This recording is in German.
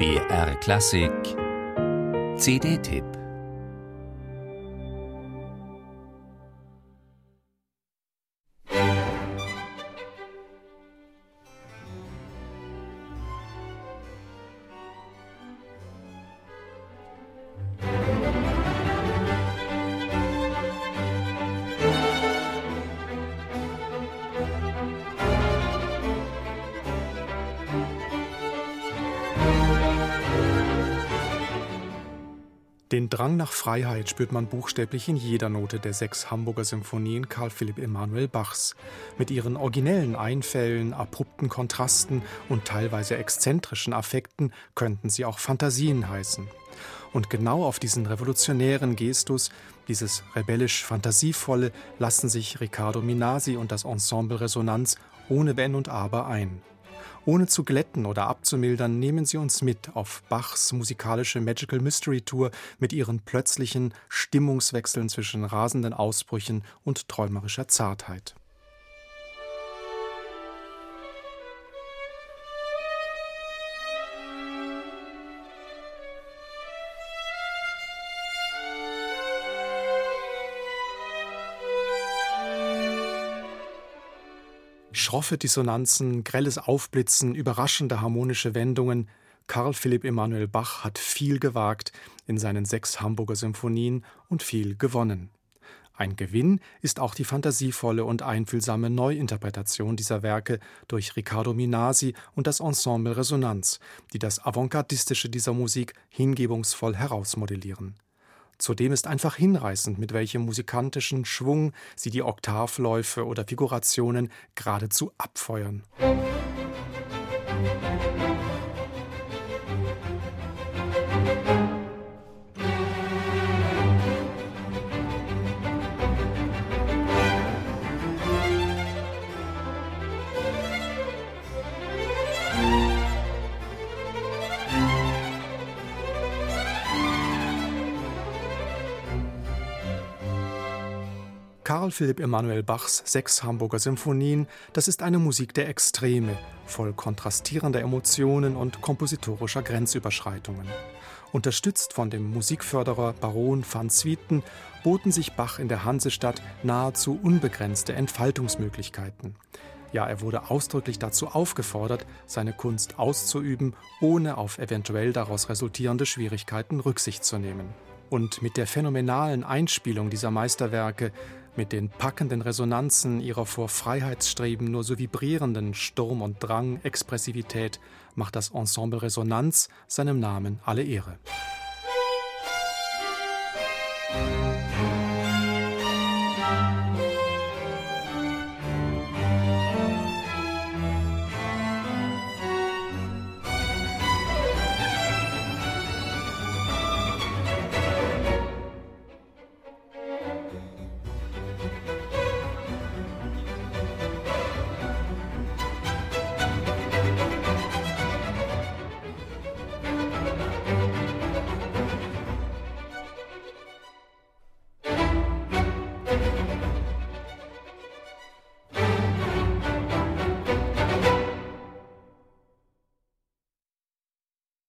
BR Klassik. CD-Tipp Den Drang nach Freiheit spürt man buchstäblich in jeder Note der sechs Hamburger Symphonien Karl Philipp Emanuel Bachs. Mit ihren originellen Einfällen, abrupten Kontrasten und teilweise exzentrischen Affekten könnten sie auch Fantasien heißen. Und genau auf diesen revolutionären Gestus, dieses rebellisch Fantasievolle, lassen sich Riccardo Minasi und das Ensemble Resonanz ohne Wenn und Aber ein. Ohne zu glätten oder abzumildern, nehmen sie uns mit auf Bachs musikalische Magical Mystery Tour mit ihren plötzlichen Stimmungswechseln zwischen rasenden Ausbrüchen und träumerischer Zartheit. Schroffe Dissonanzen, grelles Aufblitzen, überraschende harmonische Wendungen. Karl Philipp Emanuel Bach hat viel gewagt in seinen sechs Hamburger Symphonien und viel gewonnen. Ein Gewinn ist auch die fantasievolle und einfühlsame Neuinterpretation dieser Werke durch Riccardo Minasi und das Ensemble Resonanz, die das Avantgardistische dieser Musik hingebungsvoll herausmodellieren. Zudem ist einfach hinreißend, mit welchem musikantischen Schwung sie die Oktavläufe oder Figurationen geradezu abfeuern. Musik Karl Philipp Emanuel Bachs sechs Hamburger Symphonien, das ist eine Musik der Extreme, voll kontrastierender Emotionen und kompositorischer Grenzüberschreitungen. Unterstützt von dem Musikförderer Baron van Swieten boten sich Bach in der Hansestadt nahezu unbegrenzte Entfaltungsmöglichkeiten. Ja, er wurde ausdrücklich dazu aufgefordert, seine Kunst auszuüben, ohne auf eventuell daraus resultierende Schwierigkeiten Rücksicht zu nehmen. Und mit der phänomenalen Einspielung dieser Meisterwerke mit den packenden Resonanzen ihrer vor Freiheitsstreben nur so vibrierenden Sturm und Drang, Expressivität macht das Ensemble Resonanz seinem Namen alle Ehre.